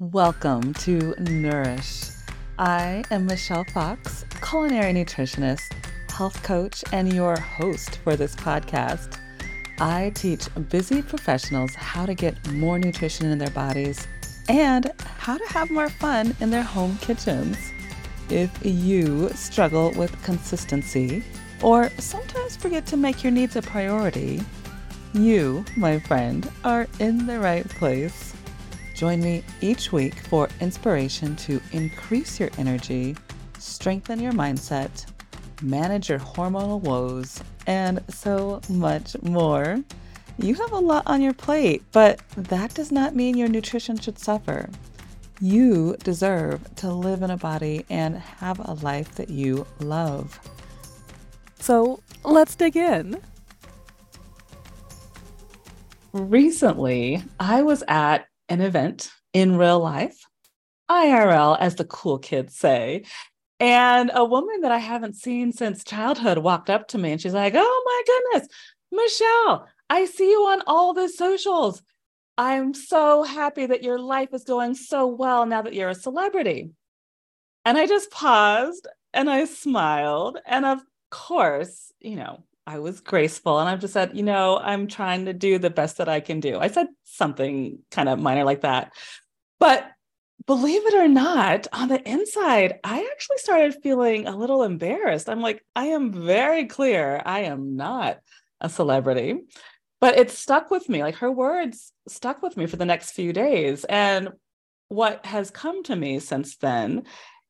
Welcome to Nourish. I am Michelle Fox, culinary nutritionist, health coach, and your host for this podcast. I teach busy professionals how to get more nutrition in their bodies and how to have more fun in their home kitchens. If you struggle with consistency or sometimes forget to make your needs a priority, you, my friend, are in the right place. Join me each week for inspiration to increase your energy, strengthen your mindset, manage your hormonal woes, and so much more. You have a lot on your plate, but that does not mean your nutrition should suffer. You deserve to live in a body and have a life that you love. So let's dig in. Recently, I was at an event in real life, IRL, as the cool kids say. And a woman that I haven't seen since childhood walked up to me and she's like, Oh my goodness, Michelle, I see you on all the socials. I'm so happy that your life is going so well now that you're a celebrity. And I just paused and I smiled. And of course, you know, I was graceful and I've just said, you know, I'm trying to do the best that I can do. I said something kind of minor like that. But believe it or not, on the inside, I actually started feeling a little embarrassed. I'm like, I am very clear I am not a celebrity. But it stuck with me. Like her words stuck with me for the next few days. And what has come to me since then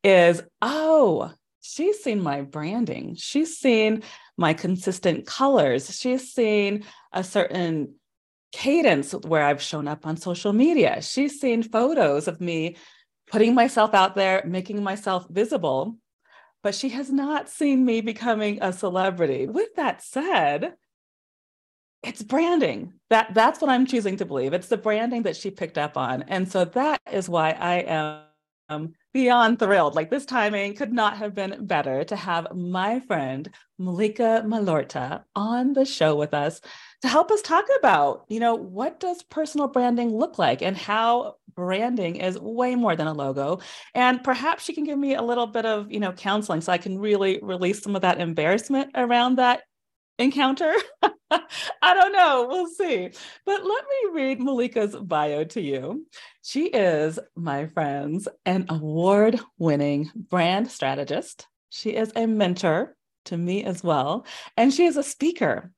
is, oh, she's seen my branding. She's seen my consistent colors. She's seen a certain cadence where I've shown up on social media. She's seen photos of me putting myself out there, making myself visible, but she has not seen me becoming a celebrity. With that said, it's branding. That that's what I'm choosing to believe. It's the branding that she picked up on. And so that is why I am Um, beyond thrilled. Like this timing could not have been better to have my friend Mallika Malhotra on the show with us to help us talk about, you know, what does personal branding look like and how branding is way more than a logo. And perhaps she can give me a little bit of, you know, counseling so I can really release some of that embarrassment around that encounter. I don't know. We'll see. But let me read Mallika's bio to you. She is, my friends, an award winning brand strategist. She is a mentor to me as well. And she is a speaker.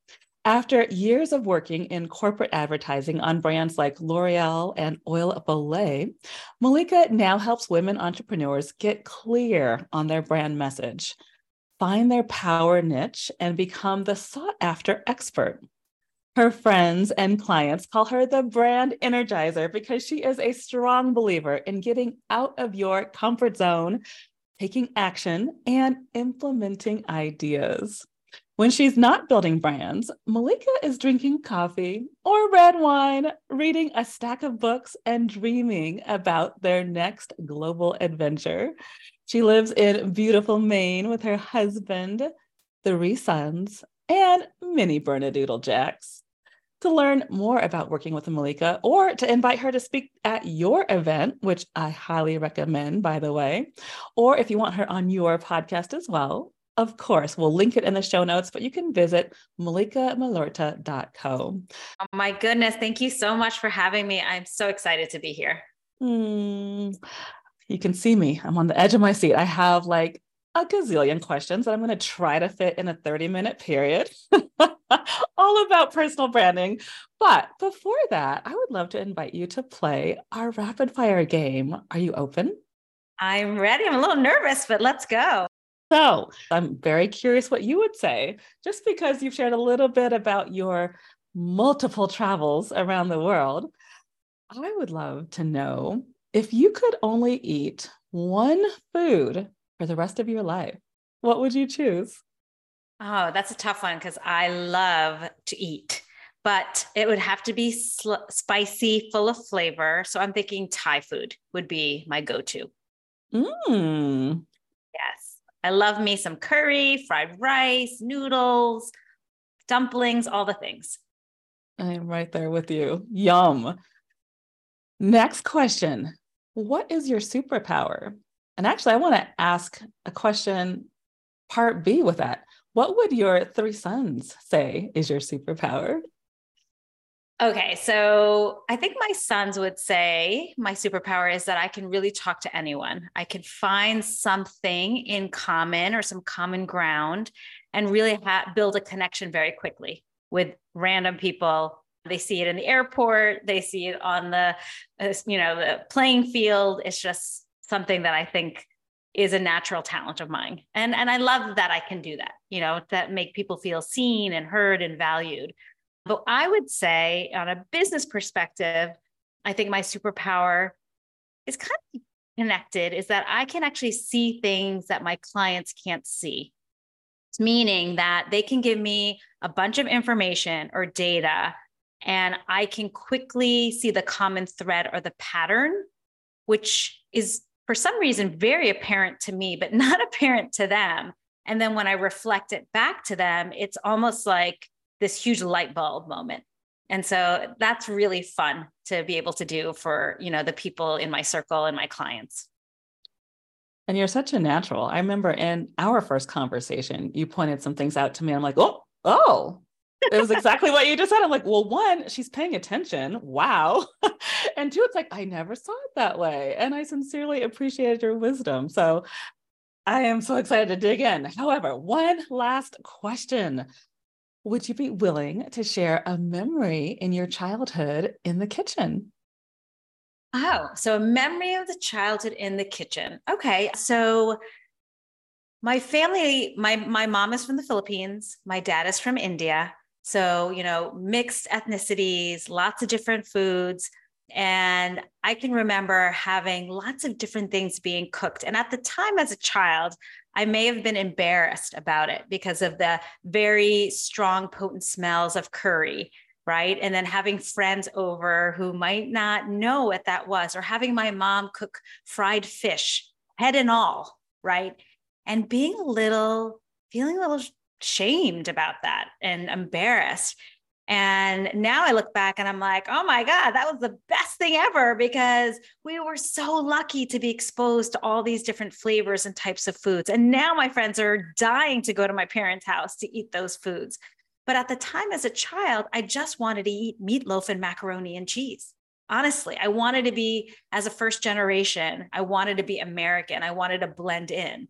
After years of working in corporate advertising on brands like L'Oreal and Oil of Olay, Mallika now helps women entrepreneurs get clear on their brand message find their power niche and become the sought after expert. Her friends and clients call her the brand energizer because she is a strong believer in getting out of your comfort zone, taking action, and implementing ideas. When she's not building brands, Mallika is drinking coffee or red wine, reading a stack of books, and dreaming about their next global adventure. She lives in beautiful Maine with her husband, three sons, and many Bernedoodle Jacks. To learn more about working with Mallika or to invite her to speak at your event, which I highly recommend, by the way, or if you want her on your podcast as well, of course, we'll link it in the show notes, but you can visit mallikamalhotra.co. Oh my goodness. Thank you so much for having me. I'm so excited to be here. Mm, you can see me. I'm on the edge of my seat. I have like a gazillion questions that I'm going to try to fit in a 30 minute period, all about personal branding. But before that, I would love to invite you to play our rapid fire game. Are you open? I'm ready. I'm a little nervous, but let's go. So I'm very curious what you would say, just because you've shared a little bit about your multiple travels around the world. I would love to know if you could only eat one food for the rest of your life, what would you choose? Oh, that's a tough one because I love to eat, but it would have to be sl- spicy, full of flavor. So I'm thinking Thai food would be my go to. Mm. Yes. I love me some curry, fried rice, noodles, dumplings, all the things. I'm right there with you. Yum. Next question what is your superpower? And actually, I want to ask a question, part B with that. What would your three sons say is your superpower? Okay, so I think my sons would say my superpower is that I can really talk to anyone. I can find something in common or some common ground and really ha- build a connection very quickly with random people. They see it in the airport, they see it on the uh, you know, the playing field. It's just something that I think is a natural talent of mine. And and I love that I can do that, you know, that make people feel seen and heard and valued. But I would say, on a business perspective, I think my superpower is kind of connected is that I can actually see things that my clients can't see. Meaning that they can give me a bunch of information or data, and I can quickly see the common thread or the pattern, which is for some reason very apparent to me, but not apparent to them. And then when I reflect it back to them, it's almost like this huge light bulb moment. And so that's really fun to be able to do for you know the people in my circle and my clients. And you're such a natural. I remember in our first conversation you pointed some things out to me. I'm like oh oh it was exactly what you just said i'm like well one she's paying attention wow and two it's like i never saw it that way and i sincerely appreciated your wisdom so I am so excited to dig in. However, one last question. Would you be willing to share a memory in your childhood in the kitchen? Oh, so a memory of the childhood in the kitchen. Okay. So my family, my my mom is from the Philippines, my dad is from India. So, you know, mixed ethnicities, lots of different foods. And I can remember having lots of different things being cooked. And at the time, as a child, I may have been embarrassed about it because of the very strong, potent smells of curry, right? And then having friends over who might not know what that was, or having my mom cook fried fish, head and all, right? And being a little, feeling a little shamed about that and embarrassed. And now I look back and I'm like, oh my God, that was the best thing ever because we were so lucky to be exposed to all these different flavors and types of foods. And now my friends are dying to go to my parents' house to eat those foods. But at the time as a child, I just wanted to eat meatloaf and macaroni and cheese. Honestly, I wanted to be, as a first generation, I wanted to be American. I wanted to blend in.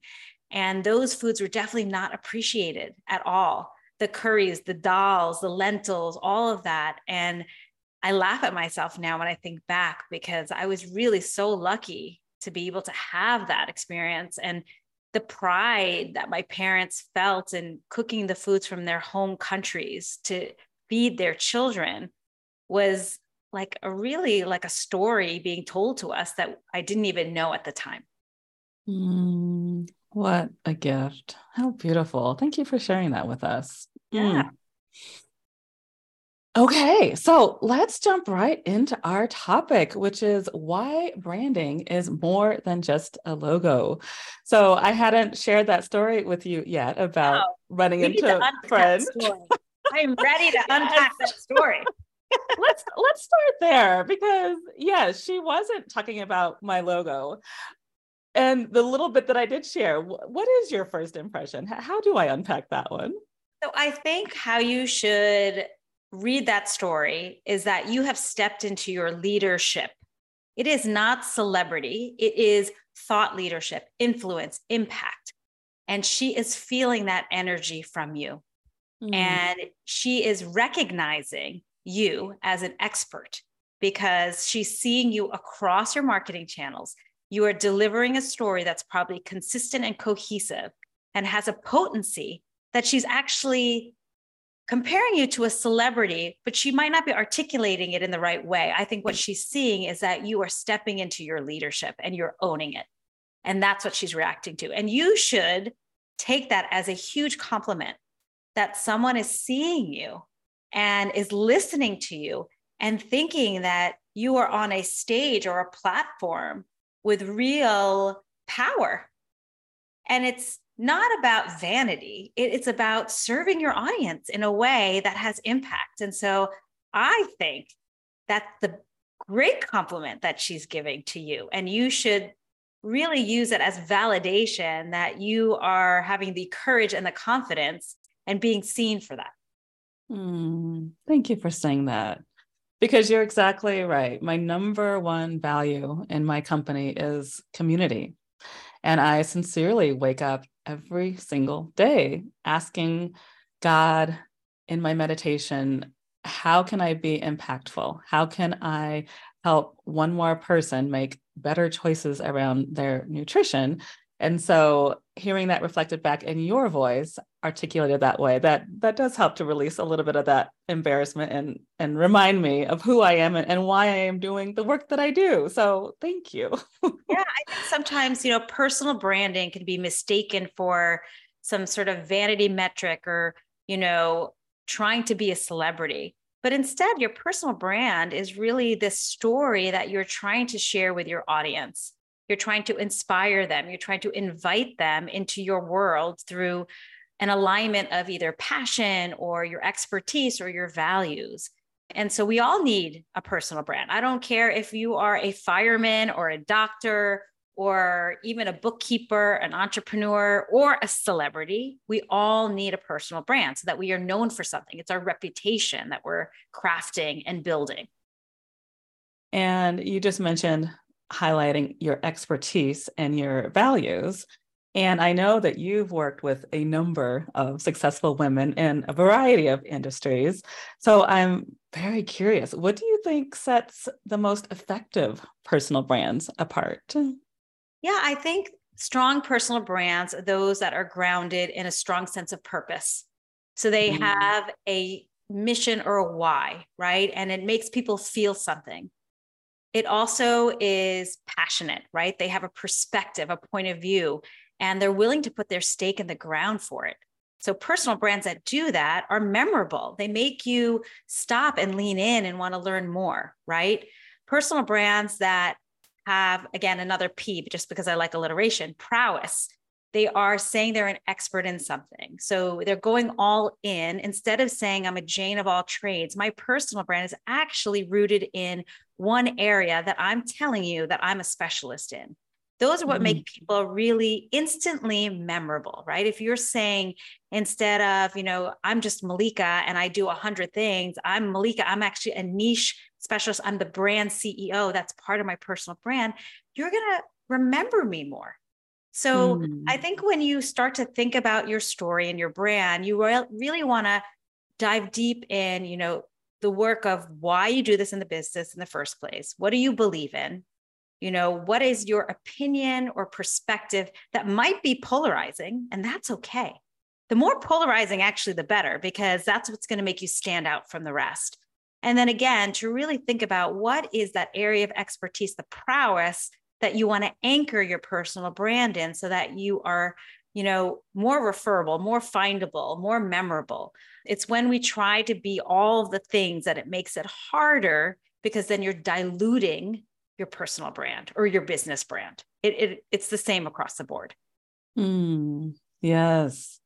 And those foods were definitely not appreciated at all the curries, the dals, the lentils, all of that. And I laugh at myself now when I think back because I was really so lucky to be able to have that experience and the pride that my parents felt in cooking the foods from their home countries to feed their children was like a really like a story being told to us that I didn't even know at the time. Mm, what a gift. How beautiful. Thank you for sharing that with us. Yeah. Mm. Okay, so let's jump right into our topic, which is why branding is more than just a logo. So I hadn't shared that story with you yet about running into a friend. I'm ready to unpack that story. let's let's start there because yes, she wasn't talking about my logo. And the little bit that I did share, what is your first impression? How do I unpack that one? So I think how you should read that story is that you have stepped into your leadership. It is not celebrity, it is thought leadership, influence, impact. And she is feeling that energy from you. Mm. And she is recognizing you as an expert because she's seeing you across your marketing channels. You are delivering a story that's probably consistent and cohesive and has a potency that she's actually comparing you to a celebrity, but she might not be articulating it in the right way. I think what she's seeing is that you are stepping into your leadership and you're owning it. And that's what she's reacting to. And you should take that as a huge compliment that someone is seeing you and is listening to you and thinking that you are on a stage or a platform with real power. And it's not about vanity. it's about serving your audience in a way that has impact. And so I think that's the great compliment that she's giving to you. And you should really use it as validation that you are having the courage and the confidence and being seen for that. Mm, thank you for saying that. Because you're exactly right. My number one value in my company is community. And I sincerely wake up every single day asking God in my meditation, how can I be impactful? How can I help one more person make better choices around their nutrition? And so hearing that reflected back in your voice articulated that way that that does help to release a little bit of that embarrassment and and remind me of who i am and, and why i am doing the work that i do. So thank you. Yeah i think sometimes you know personal branding can be mistaken for some sort of vanity metric or you know trying to be a celebrity. But instead your personal brand is really this story that you're trying to share with your audience you're trying to inspire them. You're trying to invite them into your world through an alignment of either passion or your expertise or your values. And so we all need a personal brand. I don't care if you are a fireman or a doctor or even a bookkeeper, an entrepreneur, or a celebrity. We all need a personal brand so that we are known for something. It's our reputation that we're crafting and building. And you just mentioned highlighting your expertise and your values. And I know that you've worked with a number of successful women in a variety of industries. So I'm very curious what do you think sets the most effective personal brands apart? Yeah, I think strong personal brands are those that are grounded in a strong sense of purpose. So they mm. have a mission or a why, right? And it makes people feel something. It also is passionate, right? They have a perspective, a point of view, and they're willing to put their stake in the ground for it. So, personal brands that do that are memorable. They make you stop and lean in and want to learn more, right? Personal brands that have, again, another P, just because I like alliteration, prowess they are saying they're an expert in something. So they're going all in instead of saying, I'm a Jane of all trades. My personal brand is actually rooted in one area that I'm telling you that I'm a specialist in. Those are what mm-hmm. make people really instantly memorable, right? If you're saying instead of, you know, I'm just Mallika and I do a hundred things, I'm Mallika, I'm actually a niche specialist, I'm the brand CEO, that's part of my personal brand, you're going to remember me more so mm. I think when you start to think about your story and your brand, you re- really want to dive deep in, you know, the work of why you do this in the business in the first place. What do you believe in? You know, what is your opinion or perspective that might be polarizing? And that's okay. The more polarizing, actually, the better, because that's what's going to make you stand out from the rest. And then again, to really think about what is that area of expertise, the prowess that you want to anchor your personal brand in so that you are you know more referable more findable more memorable. It's when we try to be all of the things that it makes it harder because then you're diluting your personal brand or your business brand. It, it it's the same across the board. Mm, yes.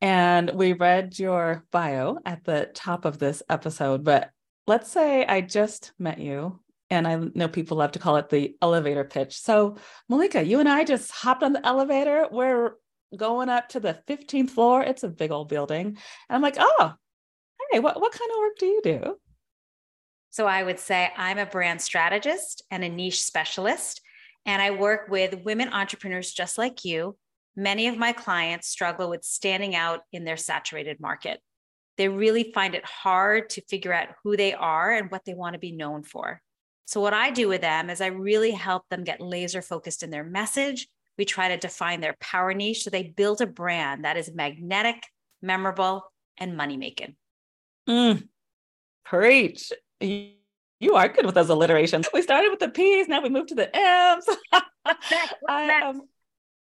And we read your bio at the top of this episode but let's say i just met you and I know people love to call it the elevator pitch. So, Mallika, you and I just hopped on the elevator. We're going up to the 15th floor. It's a big old building. And I'm like, oh, hey, what, what kind of work do you do? So, I would say I'm a brand strategist and a niche specialist. And I work with women entrepreneurs just like you. Many of my clients struggle with standing out in their saturated market. They really find it hard to figure out who they are and what they want to be known for. So, what I do with them is I really help them get laser focused in their message. We try to define their power niche so they build a brand that is magnetic, memorable, and money making. Mm, preach. You are good with those alliterations. We started with the P's, now we move to the M's. I am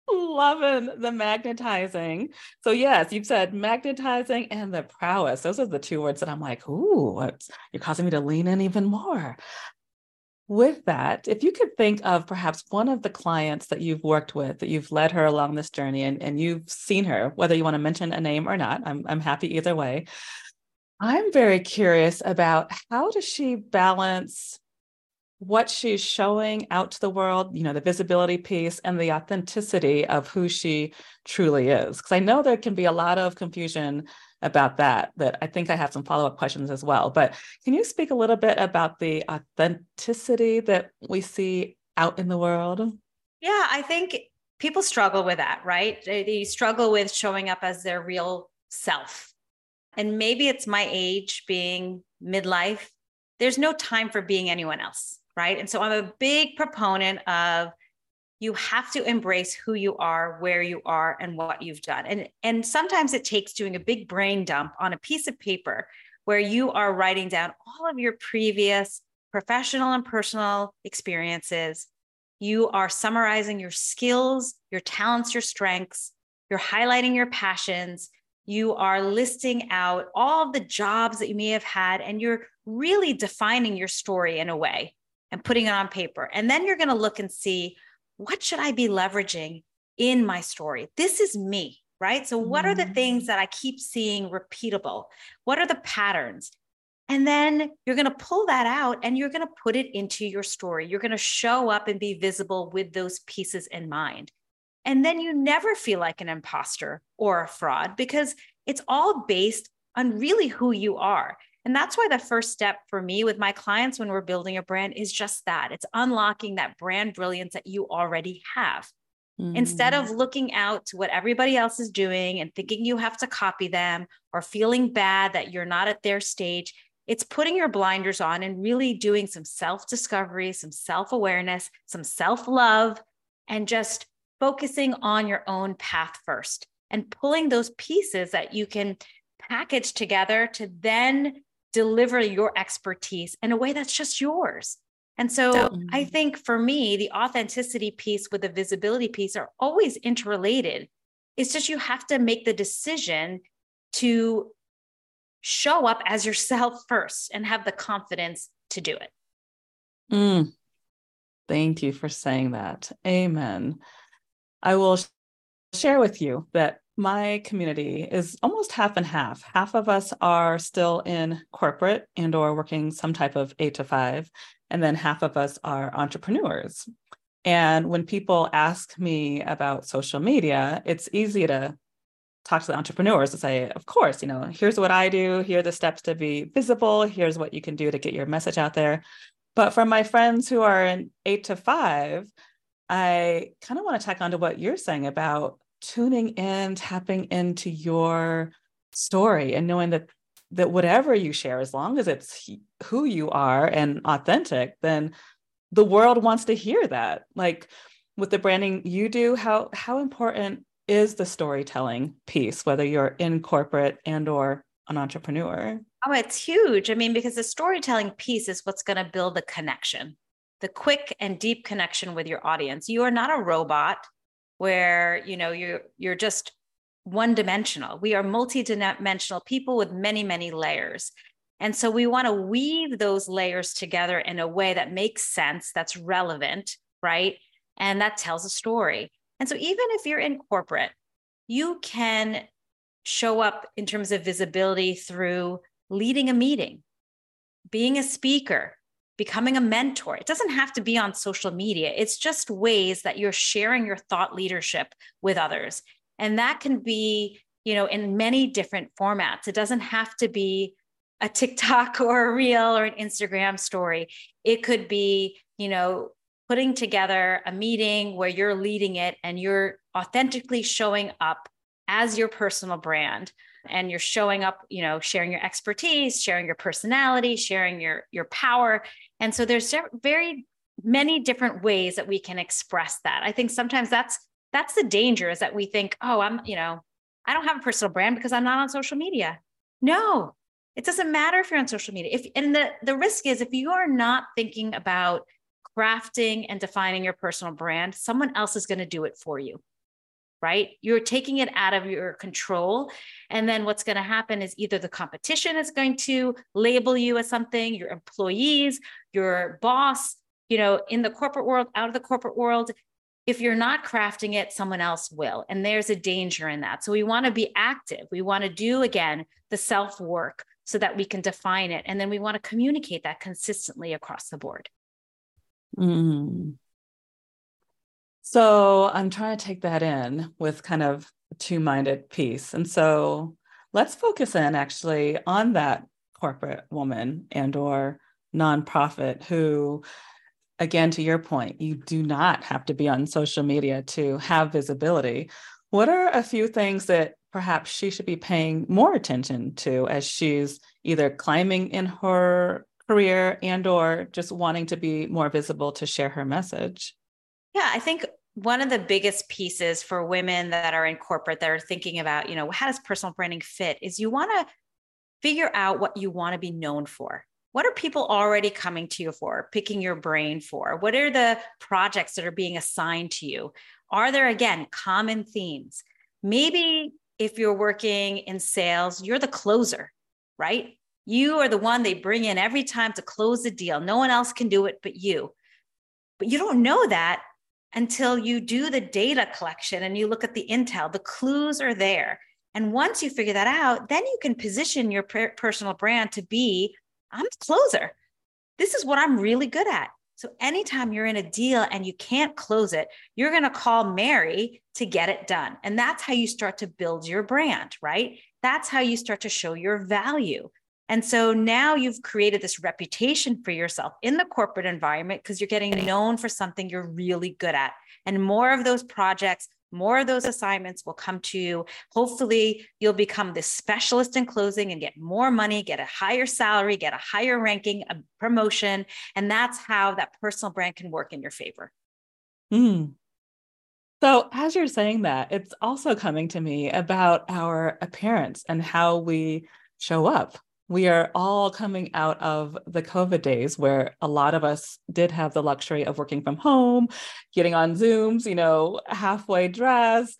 loving the magnetizing. So, yes, you've said magnetizing and the prowess. Those are the two words that I'm like, ooh, you're causing me to lean in even more with that, if you could think of perhaps one of the clients that you've worked with, that you've led her along this journey and, and you've seen her, whether you want to mention a name or not, I'm, I'm happy either way. I'm very curious about how does she balance what she's showing out to the world, you know, the visibility piece and the authenticity of who she truly is. Because I know there can be a lot of confusion about that, that I think I have some follow up questions as well. But can you speak a little bit about the authenticity that we see out in the world? Yeah, I think people struggle with that, right? They, they struggle with showing up as their real self. And maybe it's my age being midlife. There's no time for being anyone else right? And so I'm a big proponent of you have to embrace who you are, where you are, and what you've done. And, and sometimes it takes doing a big brain dump on a piece of paper where you are writing down all of your previous professional and personal experiences. You are summarizing your skills, your talents, your strengths. You're highlighting your passions. You are listing out all the jobs that you may have had, and you're really defining your story in a way and putting it on paper. And then you're going to look and see what should I be leveraging in my story? This is me, right? So what are the things mm. that I keep seeing repeatable? What are the patterns? And then you're going to pull that out and you're going to put it into your story. You're going to show up and be visible with those pieces in mind. And then you never feel like an imposter or a fraud because it's all based on really who you are. And that's why the first step for me with my clients when we're building a brand is just that it's unlocking that brand brilliance that you already have. Mm-hmm. Instead of mm. looking out to what everybody else is doing and thinking you have to copy them or feeling bad that you're not at their stage, it's putting your blinders on and really doing some self discovery, some self awareness, some self love, and just focusing on your own path first and pulling those pieces that you can package together to then deliver your expertise in a way that's just yours. And so I think for me, the authenticity piece with the visibility piece are always interrelated. It's just you have to make the decision to show up as yourself first and have the confidence to do it. Mm. Thank you for saying that. Amen. I will share with you that my community is almost half and half. Half of us are still in corporate and or working some type of 8 to 5 and then half of us are entrepreneurs. And when people ask me about social media, it's easy to talk to the entrepreneurs to say, of course, you know, here's what I do, here are the steps to be visible, here's what you can do to get your message out there. But from my friends who are in 8 to 5, I kind of want to tack on to what you're saying about tuning in, tapping into your story and knowing that that whatever you share as long as it's who you are and authentic then the world wants to hear that. Like with the branding you do how how important is the storytelling piece whether you're in corporate and or an entrepreneur? Oh it's huge. I mean because the storytelling piece is what's going to build the connection the quick and deep connection with your audience. You are not a robot where you know you're you're just one dimensional we are multi-dimensional people with many many layers. And so we want to weave those layers together in a way that makes sense that's relevant right? And that tells a story. And so even if you're in corporate you can show up in terms of visibility through leading a meeting being a speaker becoming a mentor. It doesn't have to be on social media, it's just ways that you're sharing your thought leadership with others. And that can be, you know, in many different formats. It doesn't have to be a TikTok or a reel or an Instagram story. It could be, you know, putting together a meeting where you're leading it and you're authentically showing up as your personal brand and you're showing up you know sharing your expertise sharing your personality sharing your your power. And so there's very many different ways that we can express that. I think sometimes that's that's the danger is that we think oh i'm you know i don't have a personal brand because i'm not on social media. No it doesn't matter if you're on social media. If and the the risk is if you are not thinking about crafting and defining your personal brand someone else is going to do it for you right? You're taking it out of your control. And then what's going to happen is either the competition is going to label you as something, your employees, your boss, you know, in the corporate world, out of the corporate world. If you're not crafting it, someone else will. And there's a danger in that. So we want to be active. We want to do, again, the self work so that we can define it. And then we want to communicate that consistently across the board. Mm. So I'm trying to take that in with kind of two minded piece. And so let's focus in actually on that corporate woman and or nonprofit who again to your point you do not have to be on social media to have visibility what are a few things that perhaps she should be paying more attention to as she's either climbing in her career and or just wanting to be more visible to share her message yeah i think one of the biggest pieces for women that are in corporate that are thinking about you know how does personal branding fit is you want to figure out what you want to be known for. What are people already coming to you for picking your brain for? What are the projects that are being assigned to you? Are there again common themes? Maybe if you're working in sales you're the closer right? You are the one they bring in every time to close the deal. No one else can do it but you. But you don't know that until you do the data collection and you look at the intel. The clues are there. And once you figure that out, then you can position your personal brand to be I'm the closer. This is what I'm really good at. So anytime you're in a deal and you can't close it, you're going to call Mary to get it done. And that's how you start to build your brand, right? That's how you start to show your value. And so now you've created this reputation for yourself in the corporate environment because you're getting known for something you're really good at. And more of those projects, more of those assignments will come to you. Hopefully, you'll become this specialist in closing and get more money, get a higher salary, get a higher ranking, a promotion. And that's how that personal brand can work in your favor. Mm. So, as you're saying that, it's also coming to me about our appearance and how we show up we are all coming out of the COVID days where a lot of us did have the luxury of working from home, getting on Zooms, you know, halfway dressed.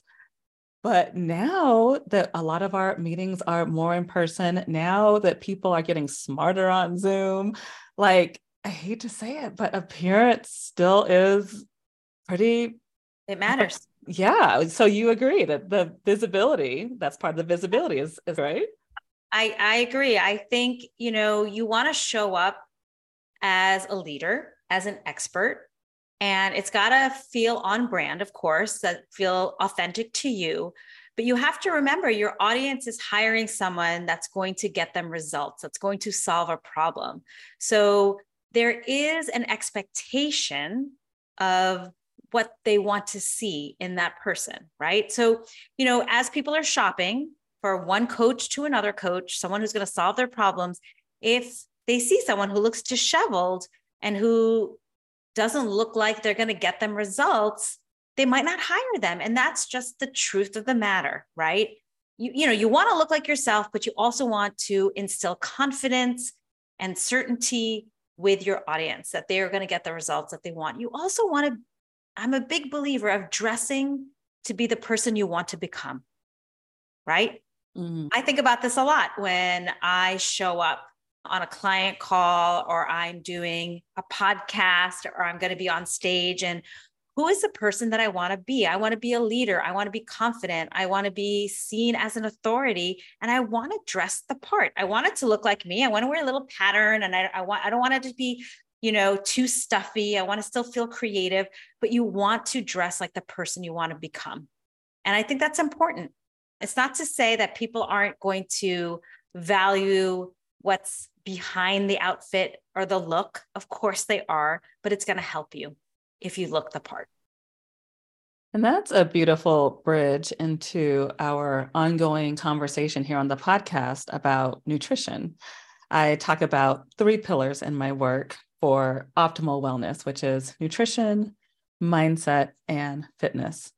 But now that a lot of our meetings are more in person, now that people are getting smarter on Zoom, like I hate to say it, but appearance still is pretty. It matters. Yeah. So you agree that the visibility, that's part of the visibility is, is right? I, I agree. I think, you know, you want to show up as a leader, as an expert, and it's got to feel on brand, of course, that feel authentic to you. But you have to remember your audience is hiring someone that's going to get them results, that's going to solve a problem. So there is an expectation of what they want to see in that person, right? So, you know, as people are shopping, for one coach to another coach, someone who's going to solve their problems, if they see someone who looks disheveled and who doesn't look like they're going to get them results, they might not hire them. And that's just the truth of the matter, right? You, you know, you want to look like yourself, but you also want to instill confidence and certainty with your audience that they are going to get the results that they want. You also want to, I'm a big believer of dressing to be the person you want to become, right? Mm-hmm. I think about this a lot when I show up on a client call or I'm doing a podcast or I'm going to be on stage and who is the person that I want to be? I want to be a leader. I want to be confident. I want to be seen as an authority and I want to dress the part. I want it to look like me. I want to wear a little pattern and I, I want I don't want it to be, you know, too stuffy. I want to still feel creative, but you want to dress like the person you want to become. And I think that's important. It's not to say that people aren't going to value what's behind the outfit or the look. Of course they are, but it's going to help you if you look the part. And that's a beautiful bridge into our ongoing conversation here on the podcast about nutrition. I talk about three pillars in my work for optimal wellness, which is nutrition, mindset, and fitness.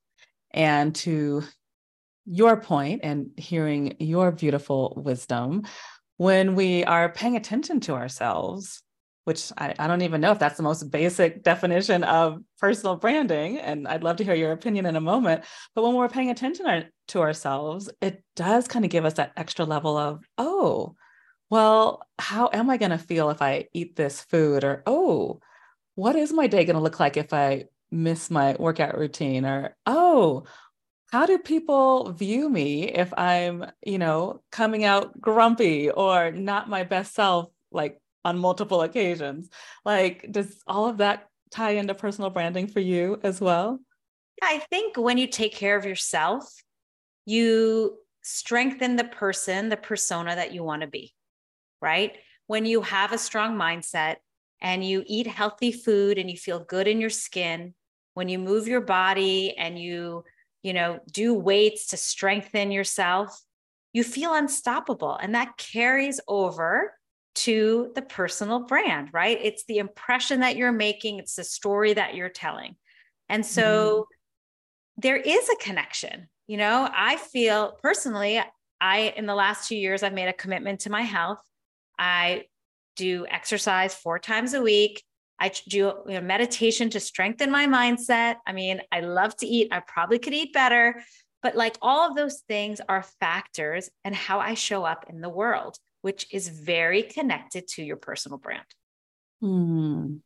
And to your point and hearing your beautiful wisdom when we are paying attention to ourselves which I, I, don't even know if that's the most basic definition of personal branding. And I'd love to hear your opinion in a moment. But when we're paying attention our, to ourselves, it does kind of give us that extra level of, oh, well, how am I going to feel if I eat this food? Or, oh, what is my day going to look like if I miss my workout routine? Or, oh, how do people view me if I'm, you know, coming out grumpy or not my best self, like on multiple occasions? Like, does all of that tie into personal branding for you as well? I think when you take care of yourself, you strengthen the person, the persona that you want to be, right? When you have a strong mindset and you eat healthy food and you feel good in your skin, when you move your body and you, you know, do weights to strengthen yourself, you feel unstoppable. And that carries over to the personal brand, right? It's the impression that you're making, it's the story that you're telling. And so mm-hmm. there is a connection. You know, I feel personally, I, in the last two years, I've made a commitment to my health. I do exercise four times a week. I do you know, meditation to strengthen my mindset. I mean, I love to eat. I probably could eat better, but like all of those things are factors and how I show up in the world which is very connected to your personal brand. Hmm.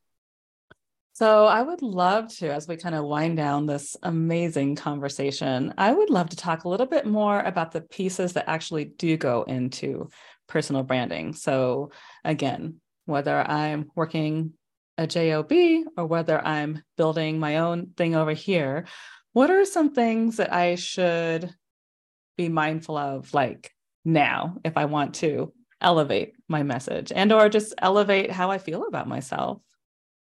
So I would love to, as we kind of wind down this amazing conversation, I would love to talk a little bit more about the pieces that actually do go into personal branding. So again, whether I'm working a job or whether i'm building my own thing over here what are some things that i should be mindful of like now if i want to elevate my message and or just elevate how I feel about myself?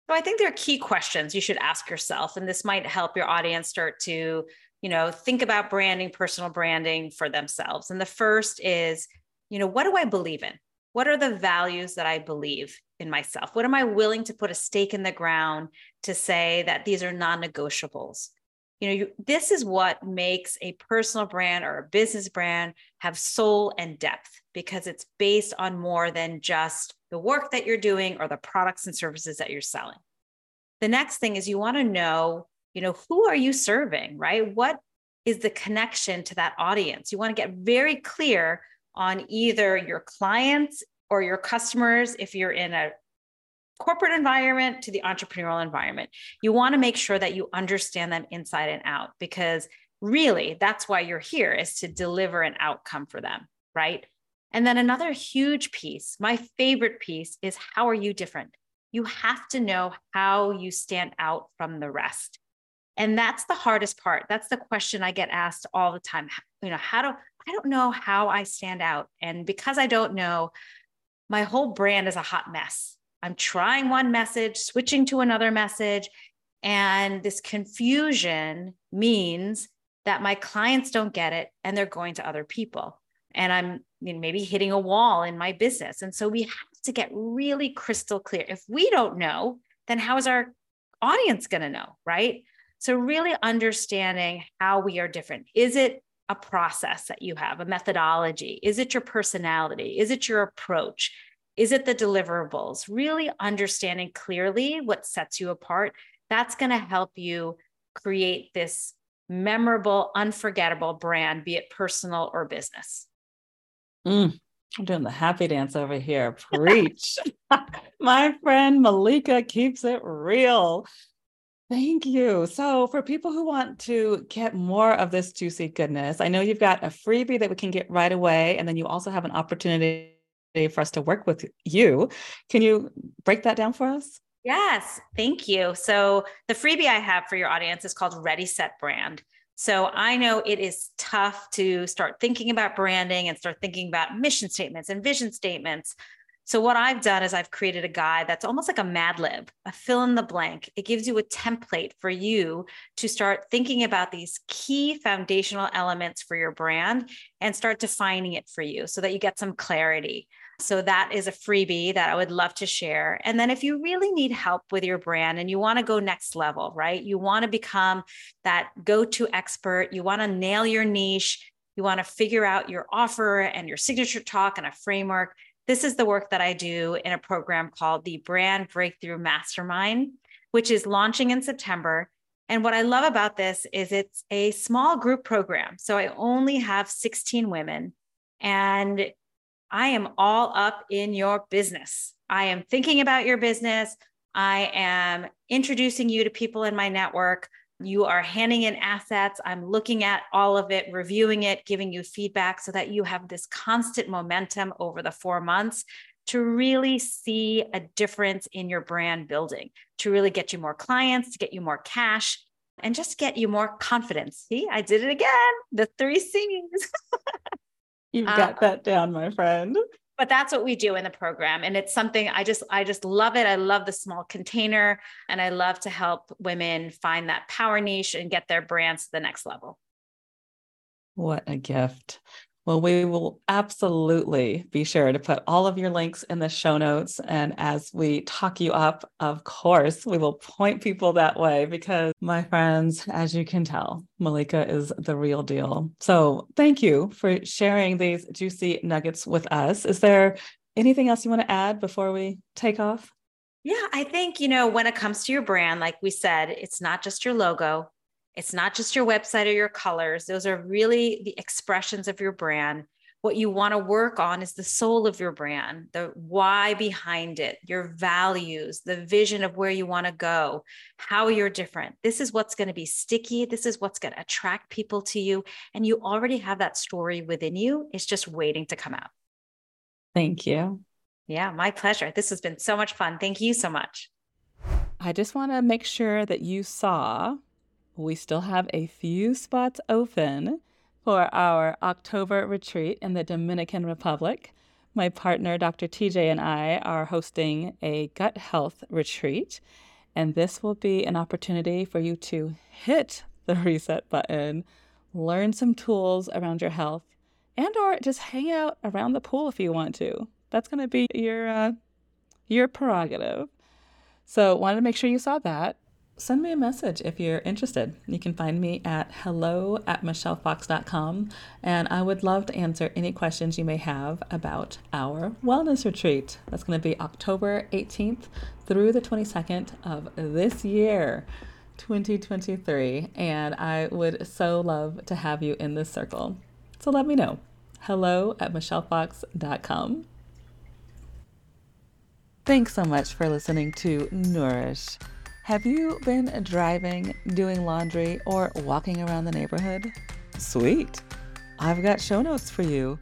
So I think there are key questions you should ask yourself and this might help your audience start to, you know, think about branding, personal branding for themselves. And the first is, you know, what do I believe in? What are the values that I believe in myself? What am I willing to put a stake in the ground to say that these are non-negotiables? you know you, this is what makes a personal brand or a business brand have soul and depth because it's based on more than just the work that you're doing or the products and services that you're selling the next thing is you want to know you know who are you serving right what is the connection to that audience you want to get very clear on either your clients or your customers if you're in a corporate environment to the entrepreneurial environment. You want to make sure that you understand them inside and out because really that's why you're here is to deliver an outcome for them, right? And then another huge piece, my favorite piece is how are you different? You have to know how you stand out from the rest. And that's the hardest part. That's the question I get asked all the time. You know, how do I don't know how I stand out. And because I don't know, my whole brand is a hot mess. I'm trying one message, switching to another message. And this confusion means that my clients don't get it and they're going to other people. And I'm you know, maybe hitting a wall in my business. And so we have to get really crystal clear. If we don't know, then how is our audience going to know? Right. So, really understanding how we are different. Is it a process that you have, a methodology? Is it your personality? Is it your approach? Is it the deliverables? Really understanding clearly what sets you apart. That's going to help you create this memorable, unforgettable brand, be it personal or business. Mm, I'm doing the happy dance over here. Preach. My friend Mallika keeps it real. Thank you. So, for people who want to get more of this juicy goodness, I know you've got a freebie that we can get right away. And then you also have an opportunity for us to work with you. Can you break that down for us? Yes, thank you. So, the freebie I have for your audience is called Ready Set Brand. So, I know it is tough to start thinking about branding and start thinking about mission statements and vision statements. So, what I've done is I've created a guide that's almost like a Mad Lib, a fill in the blank. It gives you a template for you to start thinking about these key foundational elements for your brand and start defining it for you so that you get some clarity. So that is a freebie that I would love to share. And then if you really need help with your brand and you want to go next level, right? You want to become that go to expert, you want to nail your niche, you want to figure out your offer and your signature talk and a framework. This is the work that I do in a program called the Brand Breakthrough Mastermind, which is launching in September. And what I love about this is it's a small group program. So I only have 16 women. And I am all up in your business. I am thinking about your business. I am introducing you to people in my network. You are handing in assets. I'm looking at all of it, reviewing it, giving you feedback so that you have this constant momentum over the four months to really see a difference in your brand building, to really get you more clients, to get you more cash, and just get you more confidence. See, I did it again. The three C's. You've got uh, that down, my friend. But that's what we do in the program. And it's something I just, I just love it. I love the small container and I love to help women find that power niche and get their brands to the next level. What a gift. Well, we will absolutely be sure to put all of your links in the show notes. And as we talk you up, of course, we will point people that way because, my friends, as you can tell, Mallika is the real deal. So thank you for sharing these juicy nuggets with us. Is there anything else you want to add before we take off? Yeah, I think, you know, when it comes to your brand, like we said, it's not just your logo, it's not just your website or your colors. Those are really the expressions of your brand. What you want to work on is the soul of your brand, the why behind it, your values, the vision of where you want to go, how you're different. This is what's going to be sticky. This is what's going to attract people to you. And you already have that story within you. It's just waiting to come out. Thank you. Yeah, my pleasure. This has been so much fun. Thank you so much. I just want to make sure that you saw we still have a few spots open for our October retreat in the Dominican Republic. My partner, Dr. TJ, and I are hosting a gut health retreat, and this will be an opportunity for you to hit the reset button, learn some tools around your health, and or just hang out around the pool if you want to. That's going to be your uh, your prerogative. So, wanted to make sure you saw that send me a message if you're interested. You can find me at hello at michellefox.com, and I would love to answer any questions you may have about our wellness retreat. That's going to be October 18th through the 22nd of this year. 2023, and I would so love to have you in this circle. So let me know. Hello at michellefox.com. Thanks so much for listening to Nourish. Have you been driving, doing laundry, or walking around the neighborhood? Sweet! I've got show notes for you.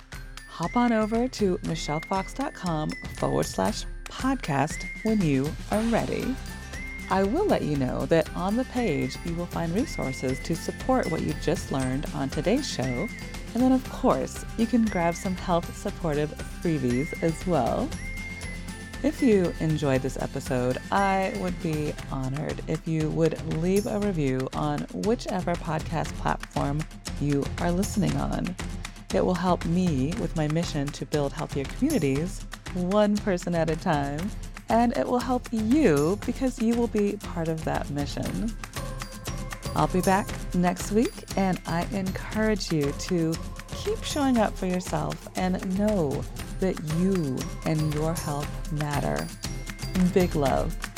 Hop on over to michellefox.com forward slash podcast when you are ready. I will let you know that on the page you will find resources to support what you just learned on today's show. And then, of course, you can grab some health supportive freebies as well. If you enjoyed this episode, I would be honored if you would leave a review on whichever podcast platform you are listening on. It will help me with my mission to build healthier communities, one person at a time, and it will help you because you will be part of that mission. I'll be back next week, and I encourage you to keep showing up for yourself and know that you and your health matter. Big love.